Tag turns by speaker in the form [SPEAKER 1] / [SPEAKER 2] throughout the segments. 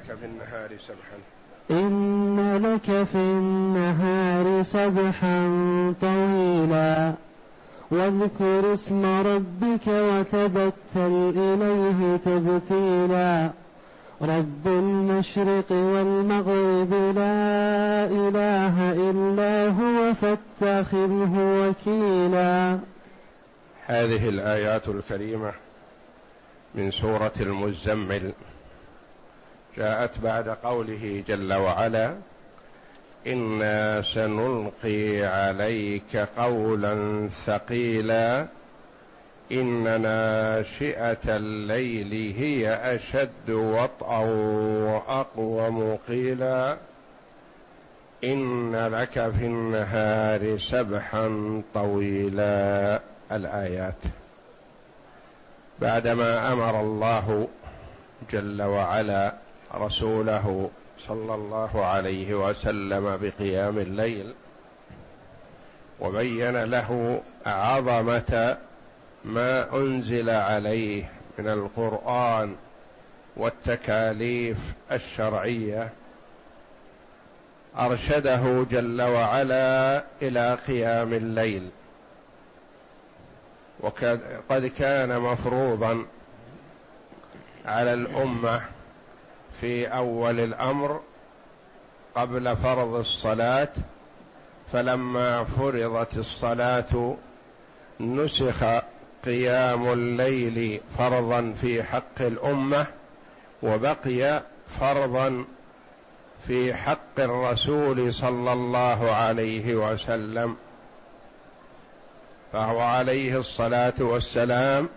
[SPEAKER 1] لك في النهار سبحا.
[SPEAKER 2] إن لك في النهار سبحا طويلا. واذكر اسم ربك وتبتل إليه تبتيلا. رب المشرق والمغرب لا إله إلا هو فاتخذه وكيلا.
[SPEAKER 1] هذه الآيات الكريمة من سورة المزمل. جاءت بعد قوله جل وعلا إنا سنلقي عليك قولا ثقيلا إن ناشئة الليل هي أشد وطئا وأقوم قيلا إن لك في النهار سبحا طويلا. الآيات. بعدما أمر الله جل وعلا رسوله صلى الله عليه وسلم بقيام الليل وبين له عظمه ما أنزل عليه من القرآن والتكاليف الشرعية أرشده جل وعلا إلى قيام الليل. وقد كان مفروضا على الأمة في أول الأمر قبل فرض الصلاة فلما فرضت الصلاة نسخ قيام الليل فرضا في حق الأمة وبقي فرضا في حق الرسول صلى الله عليه وسلم. فهو عليه الصلاة والسلام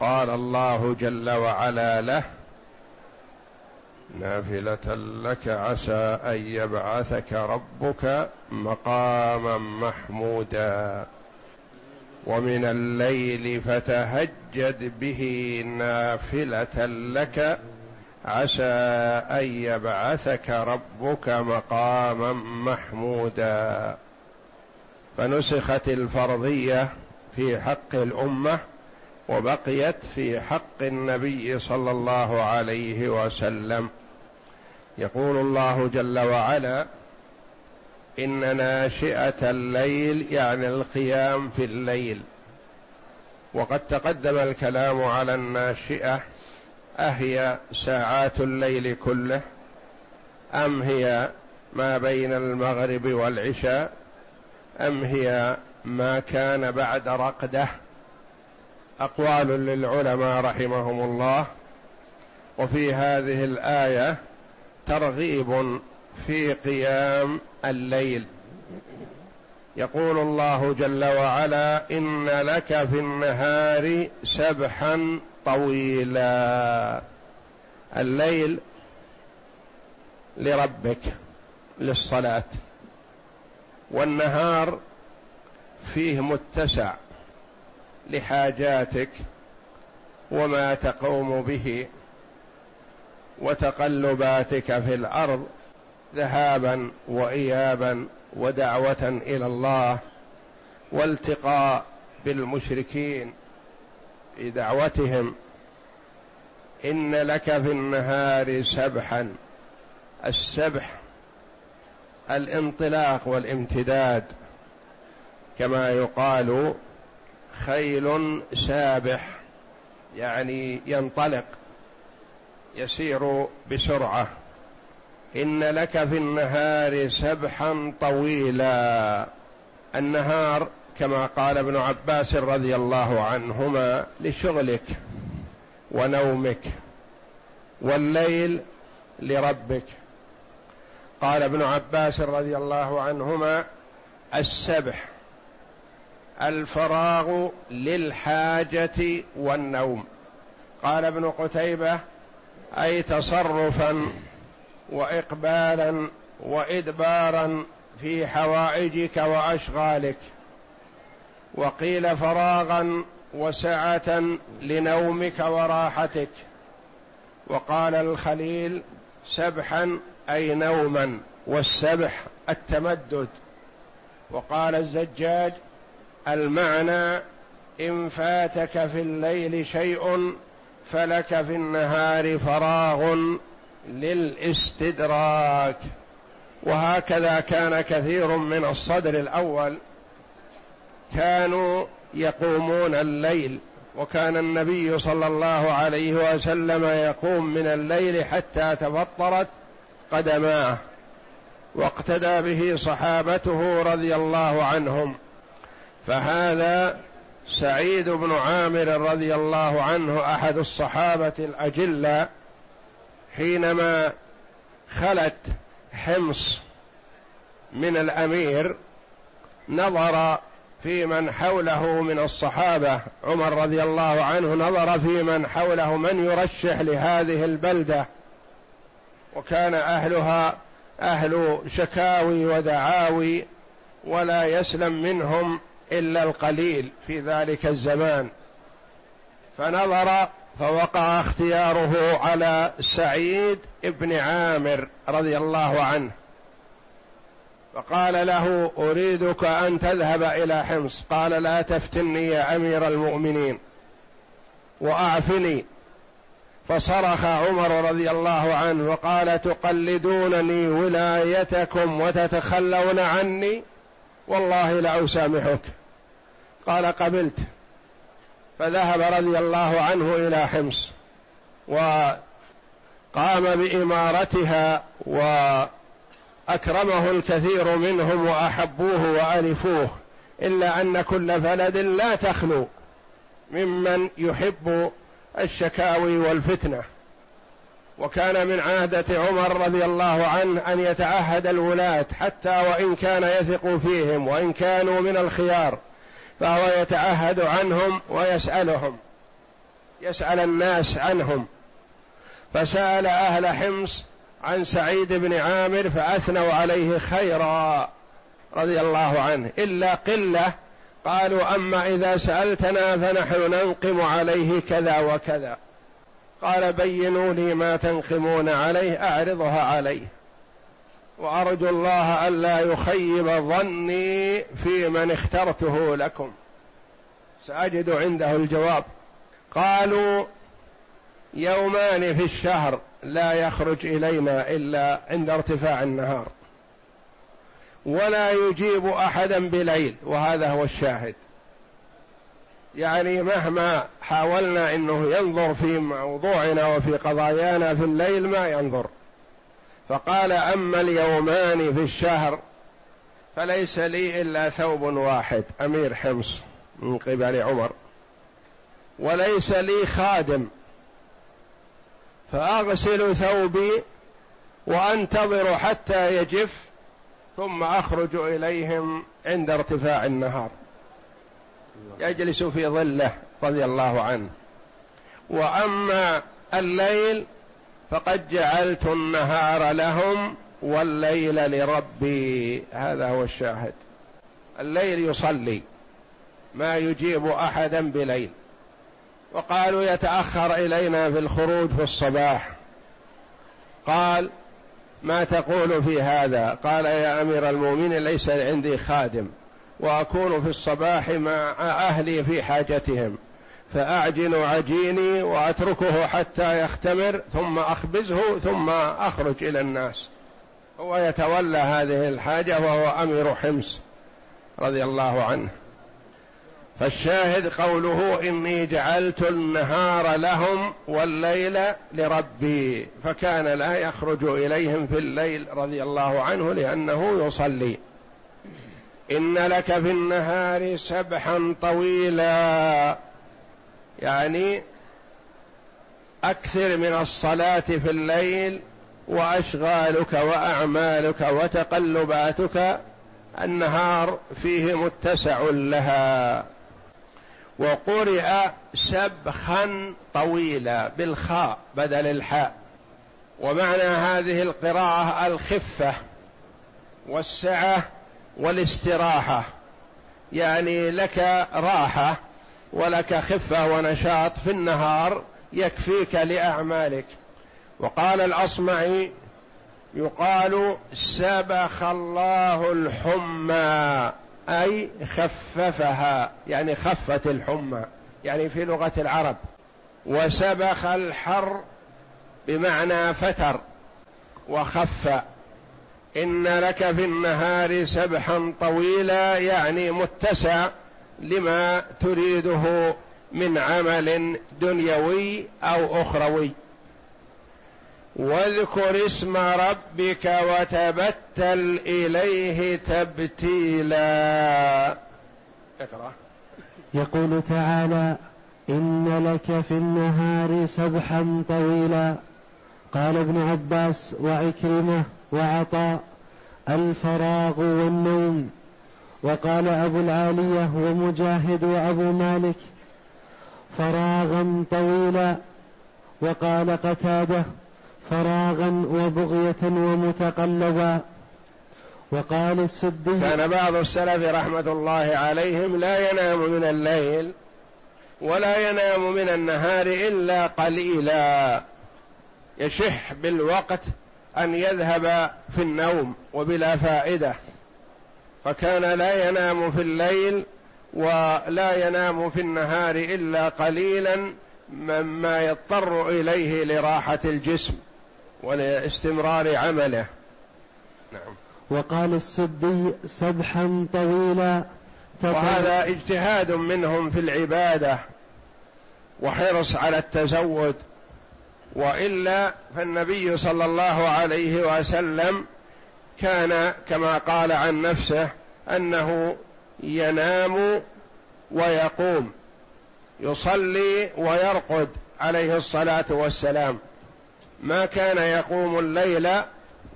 [SPEAKER 1] قال الله جل وعلا له نافلة لك عسى أن يبعثك ربك مقاما محمودا. ومن الليل فتهجد به نافلة لك عسى أن يبعثك ربك مقاما محمودا. فنسخت الفرضية في حق الأمة وبقيت في حق النبي صلى الله عليه وسلم. يقول الله جل وعلا إن ناشئة الليل يعني القيام في الليل. وقد تقدم الكلام على الناشئة أهي ساعات الليل كله أم هي ما بين المغرب والعشاء أم هي ما كان بعد رقده أقوال للعلماء رحمهم الله وفي هذه الآية ترغيب في قيام الليل. يقول الله جل وعلا إن لك في النهار سبحا طويلا الليل لربك للصلاة. والنهار فيه متسع. لحاجاتك وما تقوم به وتقلباتك في الأرض ذهابا وايابا ودعوة إلى الله والتقاء بالمشركين في دعوتهم إن لك في النهار سبحا السبح الانطلاق والامتداد كما يقال خيل سابح يعني ينطلق يسير بسرعة. إن لك في النهار سبحا طويلا. النهار كما قال ابن عباس رضي الله عنهما لشغلك ونومك والليل لربك. قال ابن عباس رضي الله عنهما السبح. الفراغ للحاجة والنوم. قال ابن قتيبة أي تصرفا واقبالا وادبارا في حوائجك وأشغالك. وقيل فراغا وسعة لنومك وراحتك. وقال الخليل سبحا أي نوما والسبح التمدد. وقال الزجاج المعنى إن فاتك في الليل شيء فلك في النهار فراغ للاستدراك. وهكذا كان كثير من الصدر الأول كانوا يقومون الليل وكان النبي صلى الله عليه وسلم يقوم من الليل حتى تفطرت قدماه واقتدى به صحابته رضي الله عنهم. فهذا سعيد بن عامر رضي الله عنه أحد الصحابة الأجلة حينما خلت حمص من الأمير نظر في من حوله من الصحابة. عمر رضي الله عنه نظر في من حوله من يرشح لهذه البلدة. وكان أهلها أهل شكاوي ودعاوي ولا يسلم منهم إلا القليل في ذلك الزمان. فنظر فوقع اختياره على سعيد بن عامر رضي الله عنه. فقال له أريدك أن تذهب إلى حمص. قال لا تفتني يا أمير المؤمنين. وأعفني. فصرخ عمر رضي الله عنه وقال تقلدونني ولايتكم وتتخلون عني؟ والله لاسامحك قال قبلت. فذهب رضي الله عنه إلى حمص وقام بإمارتها وأكرمه الكثير منهم وأحبوه وألفوه إلا أن كل بلد لا تخلو ممن يحب الشكاوي والفتنة. وكان من عادة عمر رضي الله عنه أن يتعهد الولاة حتى وإن كان يثق فيهم وإن كانوا من الخيار. فهو يتعهد عنهم ويسألهم يسأل الناس عنهم. فسأل أهل حمص عن سعيد بن عامر فأثنوا عليه خيرا رضي الله عنه. إلا قلة قالوا أما إذا سألتنا فنحن ننقم عليه كذا وكذا. قال بينوا لي ما تنقمون عليه أعرضها عليه. وأرجو الله الا يخيب ظني في من اخترته لكم. سأجد عنده الجواب. قالوا يومان في الشهر لا يخرج إلينا إلا عند ارتفاع النهار. ولا يجيب أحدا بليل وهذا هو الشاهد. يعني مهما حاولنا إنه ينظر في موضوعنا وفي قضايانا في الليل ما ينظر. فقال أما اليومان في الشهر فليس لي إلا ثوب واحد أمير حمص من قبل عمر وليس لي خادم فأغسل ثوبي وأنتظر حتى يجف ثم أخرج إليهم عند ارتفاع النهار. يجلس في ظله رضي الله عنه. وأما الليل فقد جعلت النهار لهم والليل لربي. هذا هو الشاهد. الليل يصلي ما يجيب أحدا بليل. وقالوا يتأخر إلينا في الخروج في الصباح. قال ما تقول في هذا؟ قال يا أمير المؤمنين ليس عندي خادم وأكون في الصباح مع أهلي في حاجتهم. فأعجن عجيني وأتركه حتى يختمر ثم أخبزه ثم أخرج إلى الناس. هو يتولى هذه الحاجة وهو أمير حمص رضي الله عنه. فالشاهد قوله إني جعلت النهار لهم والليل لربي فكان لا يخرج إليهم في الليل رضي الله عنه لأنه يصلي. إن لك في النهار سبحا طويلا. يعني أكثر من الصلاة في الليل وأشغالك وأعمالك وتقلباتك النهار فيه متسع لها. وقرئ سبخا طويلا بالخاء بدل الحاء. ومعنى هذه القراءة الخفة والسعة والاستراحة يعني لك راحة ولك خفة ونشاط في النهار يكفيك لأعمالك. وقال الأصمعي يقال سبخ الله الحمى أي خففها يعني خفت الحمى يعني في لغة العرب. وسبخ الحر بمعنى فتر وخف. إن لك في النهار سبحا طويلا يعني متسع لما تريده من عمل دنيوي أو أخروي. واذكر اسم ربك وتبتل إليه تبتيلا.
[SPEAKER 2] اقرأ. يقول تعالى إن لك في النهار سبحا طويلا. قال ابن عباس وعكرمة وعطاء الفراغ والنوم. وقال أبو العالية ومجاهد وأبو مالك فراغا طويلا وقال قتادة فراغا وبغية ومتقلبا. وقال السدي
[SPEAKER 1] كان بعض السلف رحمة الله عليهم لا ينام من الليل ولا ينام من النهار إلا قليلا. يشح بالوقت أن يذهب في النوم وبلا فائدة. فكان لا ينام في الليل ولا ينام في النهار إلا قليلا مما يضطر إليه لراحة الجسم ولاستمرار عمله.
[SPEAKER 2] نعم. وقال السدي سبحا طويلا.
[SPEAKER 1] وهذا اجتهاد منهم في العبادة وحرص على التزود. وإلا فالنبي صلى الله عليه وسلم كان كما قال عن نفسه أنه ينام ويقوم يصلي ويرقد عليه الصلاة والسلام. ما كان يقوم الليل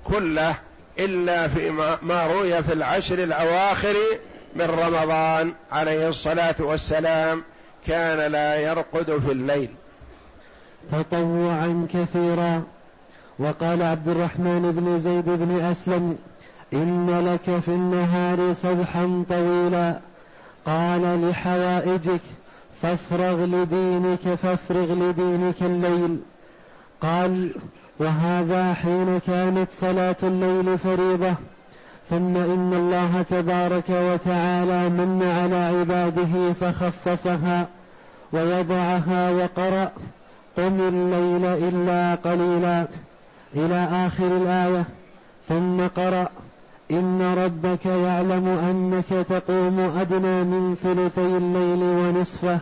[SPEAKER 1] كله إلا في ما روي في العشر الأواخر من رمضان عليه الصلاة والسلام كان لا يرقد في الليل.
[SPEAKER 2] تطوعا كثيرا. وقال عبد الرحمن بن زيد بن أسلم إن لك في النهار سبحا طويلا. قال لحوائجك فافرغ لدينك فافرغ لدينك الليل. قال وهذا حين كانت صلاة الليل فريضة. ثم إن الله تبارك وتعالى من على عباده فخففها ووضعها وقرأ قم الليل إلا قليلا. إلى آخر الآية. ثم قرأ إن ربك يعلم أنك تقوم أدنى من ثلثي الليل ونصفه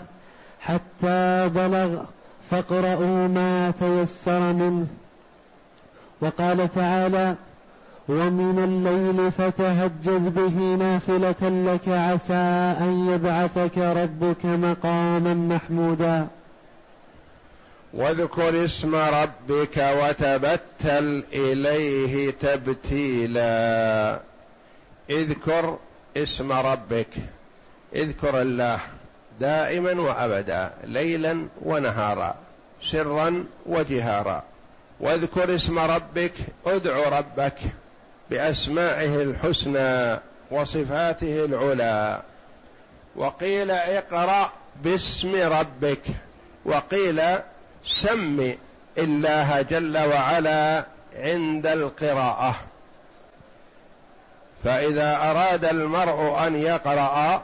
[SPEAKER 2] حتى بلغ فاقرؤوا ما تيسر منه. وقال تعالى ومن الليل فتهجد به نافلة لك عسى أن يبعثك ربك مقاما محمودا.
[SPEAKER 1] واذكر اسم ربك وتبتل إليه تبتيلا. اذكر اسم ربك. اذكر الله دائما وأبدا ليلا ونهارا سرا وجهارا. واذكر اسم ربك ادع ربك بأسمائه الحسنى وصفاته العلى. وقيل اقرأ باسم ربك. وقيل سم الله جل وعلا عند القراءة. فإذا أراد المرء أن يقرأ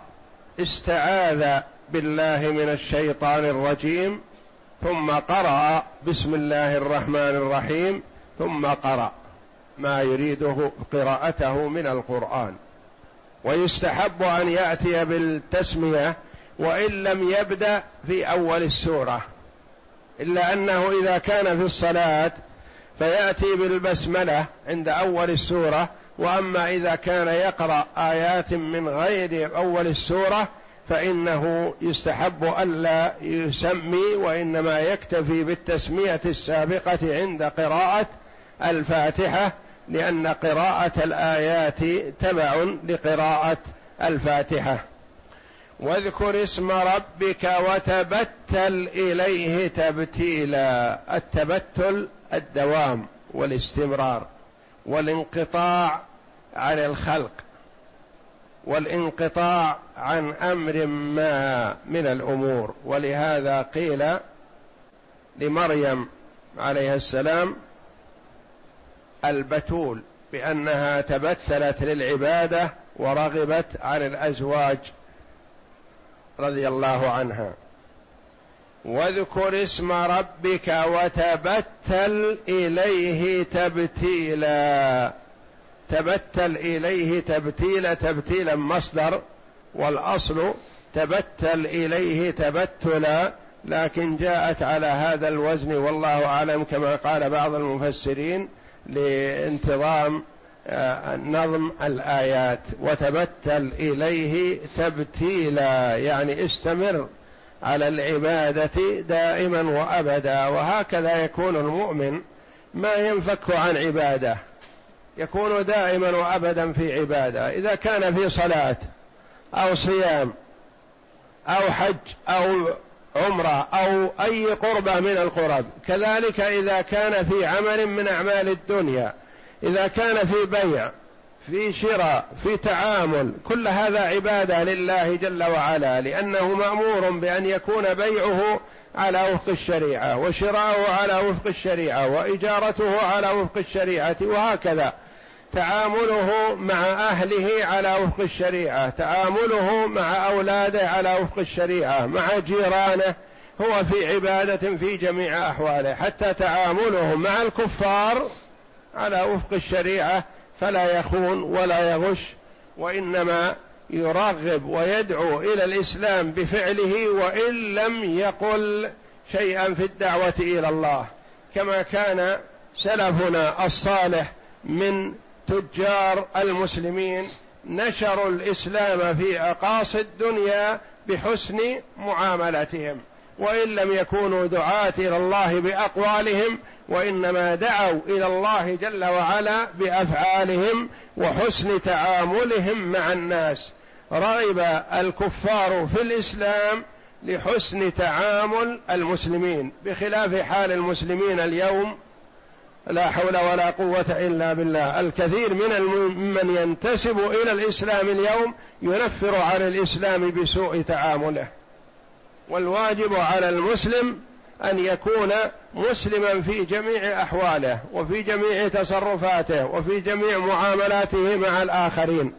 [SPEAKER 1] استعاذ بالله من الشيطان الرجيم ثم قرأ بسم الله الرحمن الرحيم ثم قرأ ما يريده قراءته من القرآن. ويستحب أن يأتي بالتسمية وإن لم يبدأ في أول السورة. إلا أنه إذا كان في الصلاة فيأتي بالبسملة عند أول السورة وأما إذا كان يقرأ آيات من غير أول السورة فإنه يستحب الا يسمي وإنما يكتفي بالتسمية السابقة عند قراءة الفاتحة لأن قراءة الآيات تبع لقراءة الفاتحة. واذكر اسم ربك وتبتل إليه تبتيلا التبتل الدوام والاستمرار والانقطاع عن الخلق والانقطاع عن أمر ما من الأمور. ولهذا قيل لمريم عليه السلام البتول بأنها تبتلت للعبادة ورغبت عن الأزواج رضي الله عنها. واذكر اسم ربك وتبتل إليه تبتيلا. تبتل إليه تبتيلا تبتيلا مصدر والأصل تبتل إليه تبتلا لكن جاءت على هذا الوزن والله أعلم كما قال بعض المفسرين لانتظام نظم الآيات وتبتل إليه تبتيلا يعني استمر على العبادة دائما وأبدا. وهكذا يكون المؤمن ما ينفك عن عبادة يكون دائما وأبدا في عبادة. إذا كان في صلاة أو صيام أو حج أو عمرة أو أي قربة من القرب كذلك إذا كان في عمل من أعمال الدنيا إذا كان في بيع في شراء في تعامل كل هذا عبادة لله جل وعلا لأنه مأمور بأن يكون بيعه على وفق الشريعة وشراؤه على وفق الشريعة وإجارته على وفق الشريعة وهكذا. تعامله مع أهله على وفق الشريعة تعامله مع أولاده على وفق الشريعة مع جيرانه هو في عبادة في جميع أحواله حتى تعامله مع الكفار على وفق الشريعة فلا يخون ولا يغش وإنما يرغب ويدعو إلى الإسلام بفعله وإن لم يقل شيئا في الدعوة إلى الله. كما كان سلفنا الصالح من تجار المسلمين نشروا الإسلام في أقاصي الدنيا بحسن معاملتهم وإن لم يكونوا دعاة إلى الله بأقوالهم وإنما دعوا إلى الله جل وعلا بأفعالهم وحسن تعاملهم مع الناس. رغب الكفار في الإسلام لحسن تعامل المسلمين بخلاف حال المسلمين اليوم. لا حول ولا قوة إلا بالله. الكثير من من ينتسب إلى الإسلام اليوم ينفر عن الإسلام بسوء تعامله. والواجب على المسلم أن يكون مسلما في جميع أحواله وفي جميع تصرفاته وفي جميع معاملاته مع الآخرين.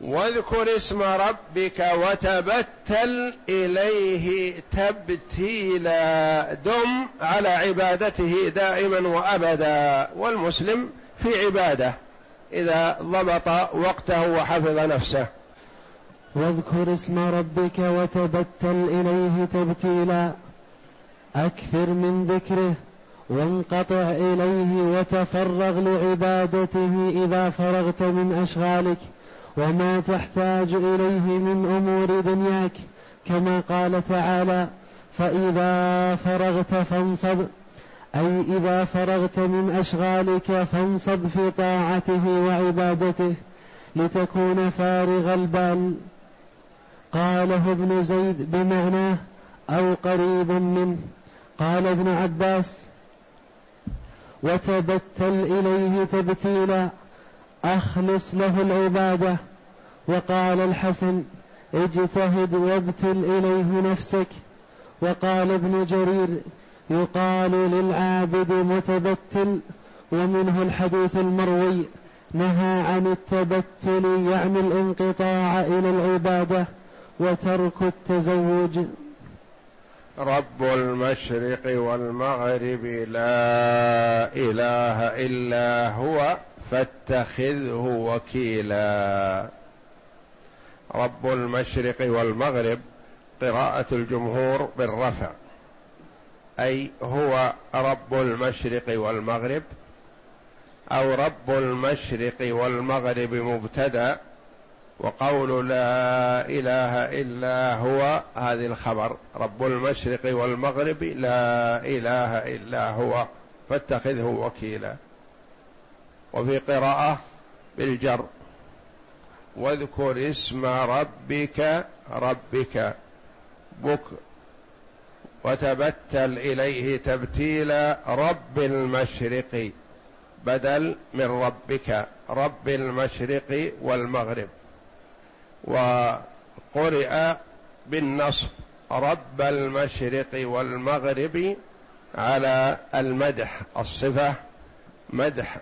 [SPEAKER 1] واذكر اسم ربك وتبتل إليه تبتيلا. دم على عبادته دائما وأبدا والمسلم في عبادة إذا ضبط وقته وحفظ نفسه.
[SPEAKER 2] واذكر اسم ربك وتبتل إليه تبتيلا. أكثر من ذكره وانقطع إليه وتفرغ لعبادته إذا فرغت من أشغالك وما تحتاج إليه من أمور دنياك كما قال تعالى فإذا فرغت فانصب أي إذا فرغت من أشغالك فانصب في طاعته وعبادته لتكون فارغ البال. قاله ابن زيد بمعناه أو قريب منه. قال ابن عباس وتبتل إليه تبتيلا أخلص له العبادة. وقال الحسن اجتهد وابتل إليه نفسك. وقال ابن جرير يقال للعابد متبتل. ومنه الحديث المروي نهى عن التبتل يعني الانقطاع إلى العبادة وترك التزوج.
[SPEAKER 1] رب المشرق والمغرب لا إله إلا هو فاتخذه وكيلا. رب المشرق والمغرب قراءة الجمهور بالرفع أي هو رب المشرق والمغرب أو رب المشرق والمغرب مبتدأ وقول لا إله إلا هو هذه الخبر. رب المشرق والمغرب لا إله إلا هو فاتخذه وكيلا. وفي قراءة بالجر واذكر اسم ربك ربك بك وتبتل إليه تبتيلا رب المشرق بدل من ربك رب المشرق والمغرب. وقرئ بالنصب رب المشرق والمغرب على المدح الصفة مدح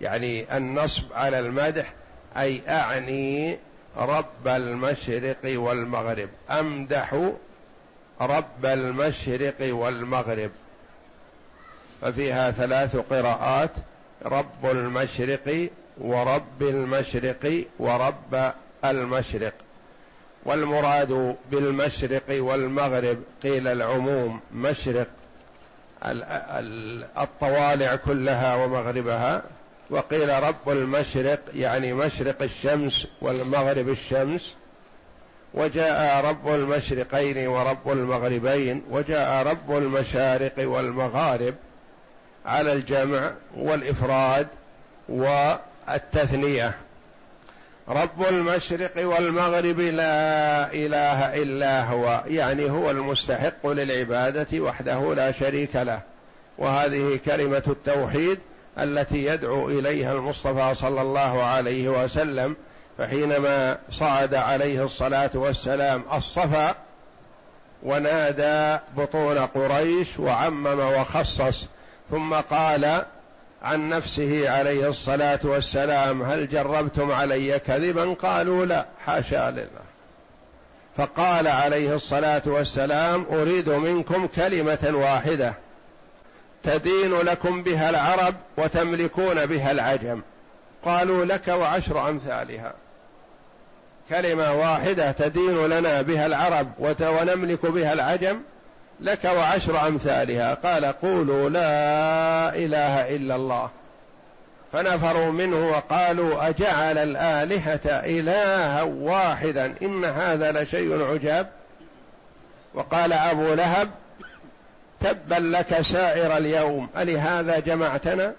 [SPEAKER 1] يعني النصب على المدح أي أعني رب المشرق والمغرب. أمدح رب المشرق والمغرب. ففيها ثلاث قراءات رب المشرق ورب المشرق ورب المشرق والمراد بالمشرق والمغرب قيل العموم مشرق الطوالع كلها ومغربها وقيل رب المشرق يعني مشرق الشمس والمغرب الشمس وجاء رب المشرقين ورب المغربين وجاء رب المشارق والمغارب على الجمع والإفراد والتثنية. رب المشرق والمغرب لا إله إلا هو يعني هو المستحق للعبادة وحده لا شريك له. وهذه كلمة التوحيد التي يدعو إليها المصطفى صلى الله عليه وسلم فحينما صعد عليه الصلاة والسلام الصفا ونادى بطون قريش وعمم وخصص ثم قال عن نفسه عليه الصلاة والسلام هل جربتم علي كذبا؟ قالوا لا حاشا لله. فقال عليه الصلاة والسلام أريد منكم كلمة واحدة تدين لكم بها العرب وتملكون بها العجم. قالوا لك وعشر أمثالها. كلمة واحدة تدين لنا بها العرب ونملك بها العجم؟ لك وعشر أمثالها. قال قولوا لا إله إلا الله. فنفروا منه وقالوا أجعل الآلهة إلها واحدا إن هذا لشيء عجاب. وقال أبو لهب تبا لك سائر اليوم ألهذا جمعتنا؟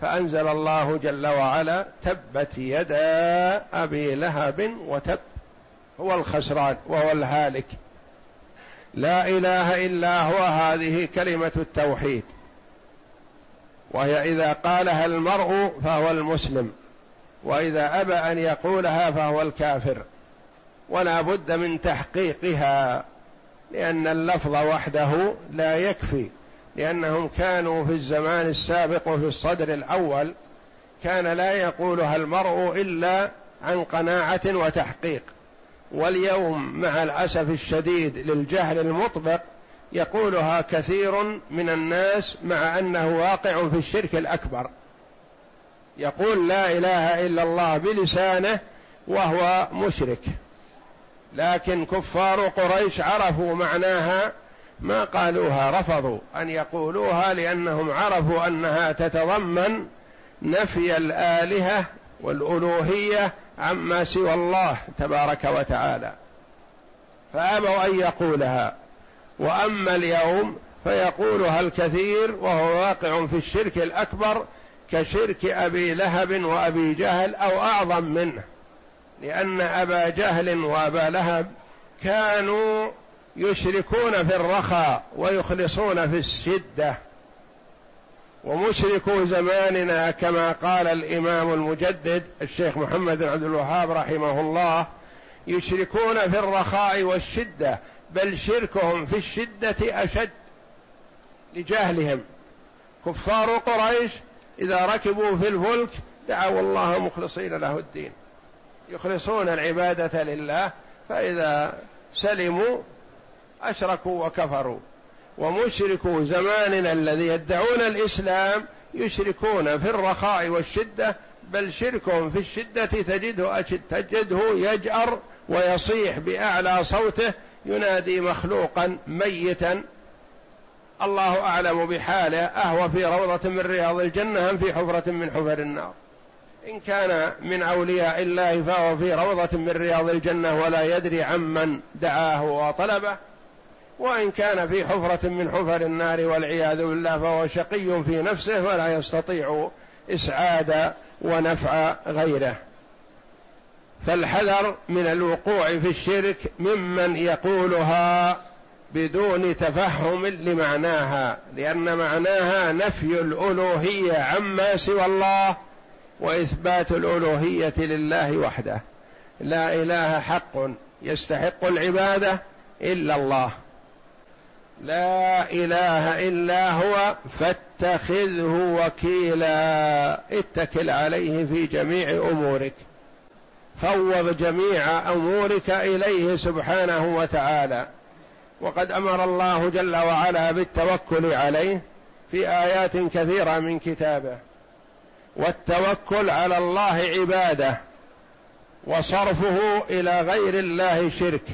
[SPEAKER 1] فأنزل الله جل وعلا تبت يدا أبي لهب وتب. هو الخسران وهو الهالك. لا إله إلا هو هذه كلمة التوحيد. وهي إذا قالها المرء فهو المسلم وإذا أبى أن يقولها فهو الكافر. ولا بد من تحقيقها لأن اللفظ وحده لا يكفي. لأنهم كانوا في الزمان السابق وفي الصدر الأول كان لا يقولها المرء إلا عن قناعة وتحقيق. واليوم مع الاسف الشديد للجهل المطبق يقولها كثير من الناس مع أنه واقع في الشرك الأكبر. يقول لا إله إلا الله بلسانه وهو مشرك. لكن كفار قريش عرفوا معناها ما قالوها رفضوا أن يقولوها لأنهم عرفوا أنها تتضمن نفي الآلهة والألوهية عما سوى الله تبارك وتعالى. فأبوا أن يقولها. وأما اليوم فيقولها الكثير وهو واقع في الشرك الأكبر كشرك أبي لهب وأبي جهل أو أعظم منه. لأن أبا جهل وأبا لهب كانوا يشركون في الرخاء ويخلصون في الشدة. ومشركو زماننا كما قال الإمام المجدد الشيخ محمد بن عبد الوهاب رحمه الله يشركون في الرخاء والشدة بل شركهم في الشدة أشد لجهلهم كفار قريش إذا ركبوا في الفلك دعوا الله مخلصين له الدين. يخلصون العبادة لله فإذا سلموا أشركوا وكفروا. ومشركو زماننا الذي يدعون الإسلام يشركون في الرخاء والشدة بل شركهم في الشدة تجده تجده يجأر ويصيح بأعلى صوته ينادي مخلوقا ميتا. الله أعلم بحاله أهو في روضة من رياض الجنة أم في حفرة من حفر النار. إن كان من أولياء الله فهو في روضة من رياض الجنة ولا يدري عمن دعاه وطلبه. وإن كان في حفرة من حفر النار والعياذ بالله فهو شقي في نفسه ولا يستطيع إسعاد ونفع غيره. فالحذر من الوقوع في الشرك ممن يقولها بدون تفهم لمعناها لأن معناها نفي الألوهية عما سوى الله وإثبات الألوهية لله وحده. لا إله حق يستحق العبادة إلا الله. لا إله إلا هو فاتخذه وكيلا. اتكل عليه في جميع أمورك. فوض جميع أمورك إليه سبحانه وتعالى. وقد أمر الله جل وعلا بالتوكل عليه في آيات كثيرة من كتابه. والتوكل على الله عبادة. وصرفه إلى غير الله شرك.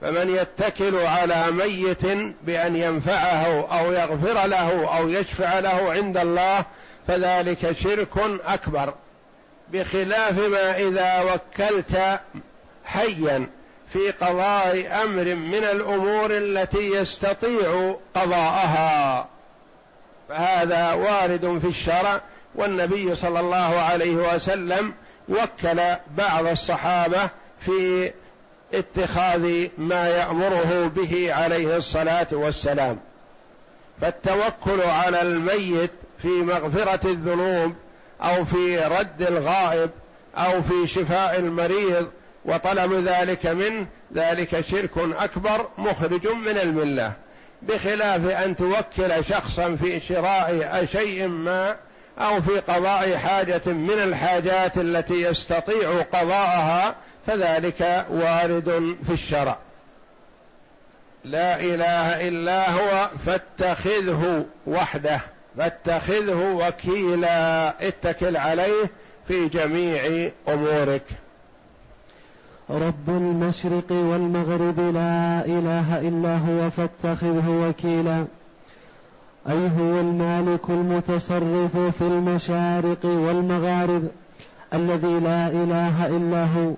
[SPEAKER 1] فمن يتكل على ميت بأن ينفعه أو يغفر له أو يشفع له عند الله فذلك شرك أكبر. بخلاف ما إذا وكلت حيا في قضاء أمر من الأمور التي يستطيع قضاءها. فهذا وارد في الشرع والنبي صلى الله عليه وسلم وكل بعض الصحابة في اتخاذ ما يأمره به عليه الصلاة والسلام. فالتوكل على الميت في مغفرة الذنوب أو في رد الغائب أو في شفاء المريض وطلب ذلك منه ذلك شرك أكبر مخرج من الملة. بخلاف أن توكل شخصا في شراء شيء ما أو في قضاء حاجة من الحاجات التي يستطيع قضاءها فذلك وارد في الشرع. لا إله إلا هو فاتخذه وحده فاتخذه وكيلا اتكل عليه في جميع أمورك.
[SPEAKER 2] رب المشرق والمغرب لا إله إلا هو فاتخذه وكيلا. أي هو المالك المتصرف في المشارق والمغارب الذي لا إله إلا هو.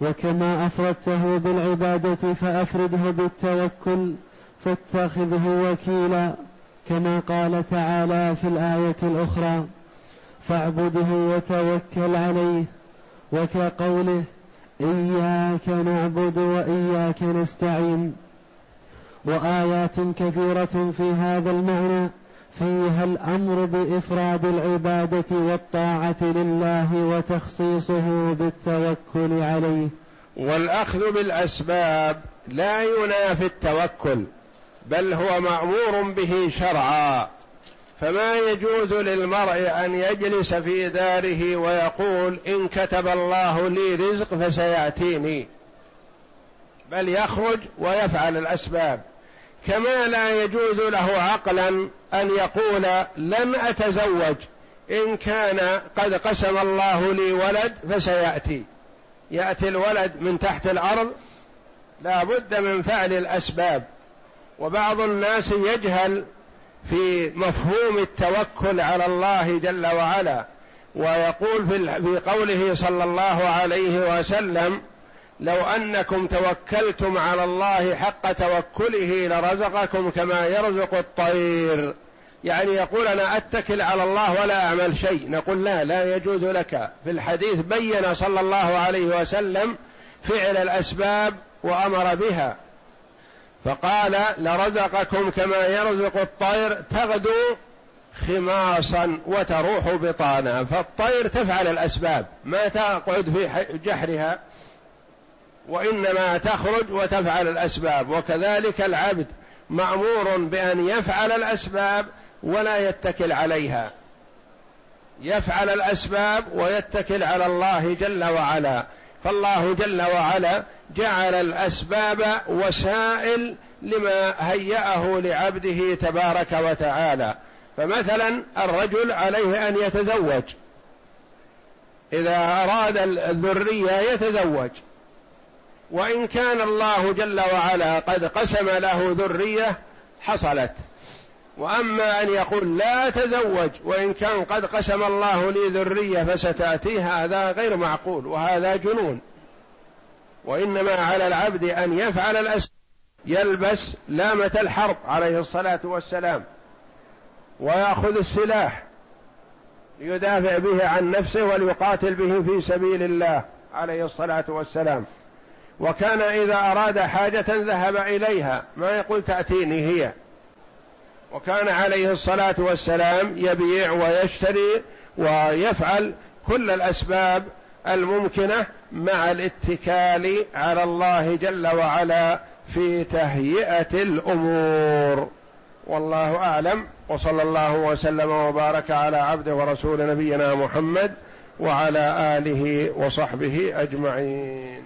[SPEAKER 2] وكما أفردته بالعبادة فأفرده بالتوكل فاتخذه وكيلا كما قال تعالى في الآية الأخرى فاعبده وتوكل عليه وكقوله إياك نعبد وإياك نستعين وآيات كثيرة في هذا المعنى فيها الأمر بإفراد العبادة والطاعة لله وتخصيصه بالتوكل عليه.
[SPEAKER 1] والأخذ بالأسباب لا ينافي التوكل بل هو مأمور به شرعا. فما يجوز للمرء أن يجلس في داره ويقول إن كتب الله لي رزق فسيأتيني بل يخرج ويفعل الأسباب. كما لا يجوز له عقلا أن يقول لن أتزوج إن كان قد قسم الله لي ولد فسيأتي. يأتي الولد من تحت الأرض لا بد من فعل الأسباب. وبعض الناس يجهل في مفهوم التوكل على الله جل وعلا ويقول في قوله صلى الله عليه وسلم لو أنكم توكلتم على الله حق توكله لرزقكم كما يرزق الطير. يعني يقول أنا أتكل على الله ولا أعمل شيء. نقول لا لا يجوز لك. في الحديث بين صلى الله عليه وسلم فعل الأسباب وأمر بها. فقال لرزقكم كما يرزق الطير تغدو خماصا وتروح بطانا. فالطير تفعل الأسباب ما تقعد في جحرها. وإنما تخرج وتفعل الأسباب وكذلك العبد مأمور بأن يفعل الأسباب ولا يتكل عليها. يفعل الأسباب ويتكل على الله جل وعلا. فالله جل وعلا جعل الأسباب وسائل لما هيأه لعبده تبارك وتعالى. فمثلا الرجل عليه أن يتزوج. إذا أراد الذرية يتزوج. وإن كان الله جل وعلا قد قسم له ذرية حصلت. وأما أن يقول لا تزوج وإن كان قد قسم الله لي ذرية فستاتي هذا غير معقول وهذا جنون. وإنما على العبد أن يفعل الاسباب يلبس لامة الحرب عليه الصلاة والسلام ويأخذ السلاح ليدافع به عن نفسه وليقاتل به في سبيل الله عليه الصلاة والسلام. وكان إذا أراد حاجة ذهب إليها. ما يقول تأتيني هي. وكان عليه الصلاة والسلام يبيع ويشتري ويفعل كل الأسباب الممكنة مع الاتكال على الله جل وعلا في تهيئة الأمور. والله أعلم. وصلى الله وسلم وبارك على عبده ورسول نبينا محمد وعلى آله وصحبه أجمعين.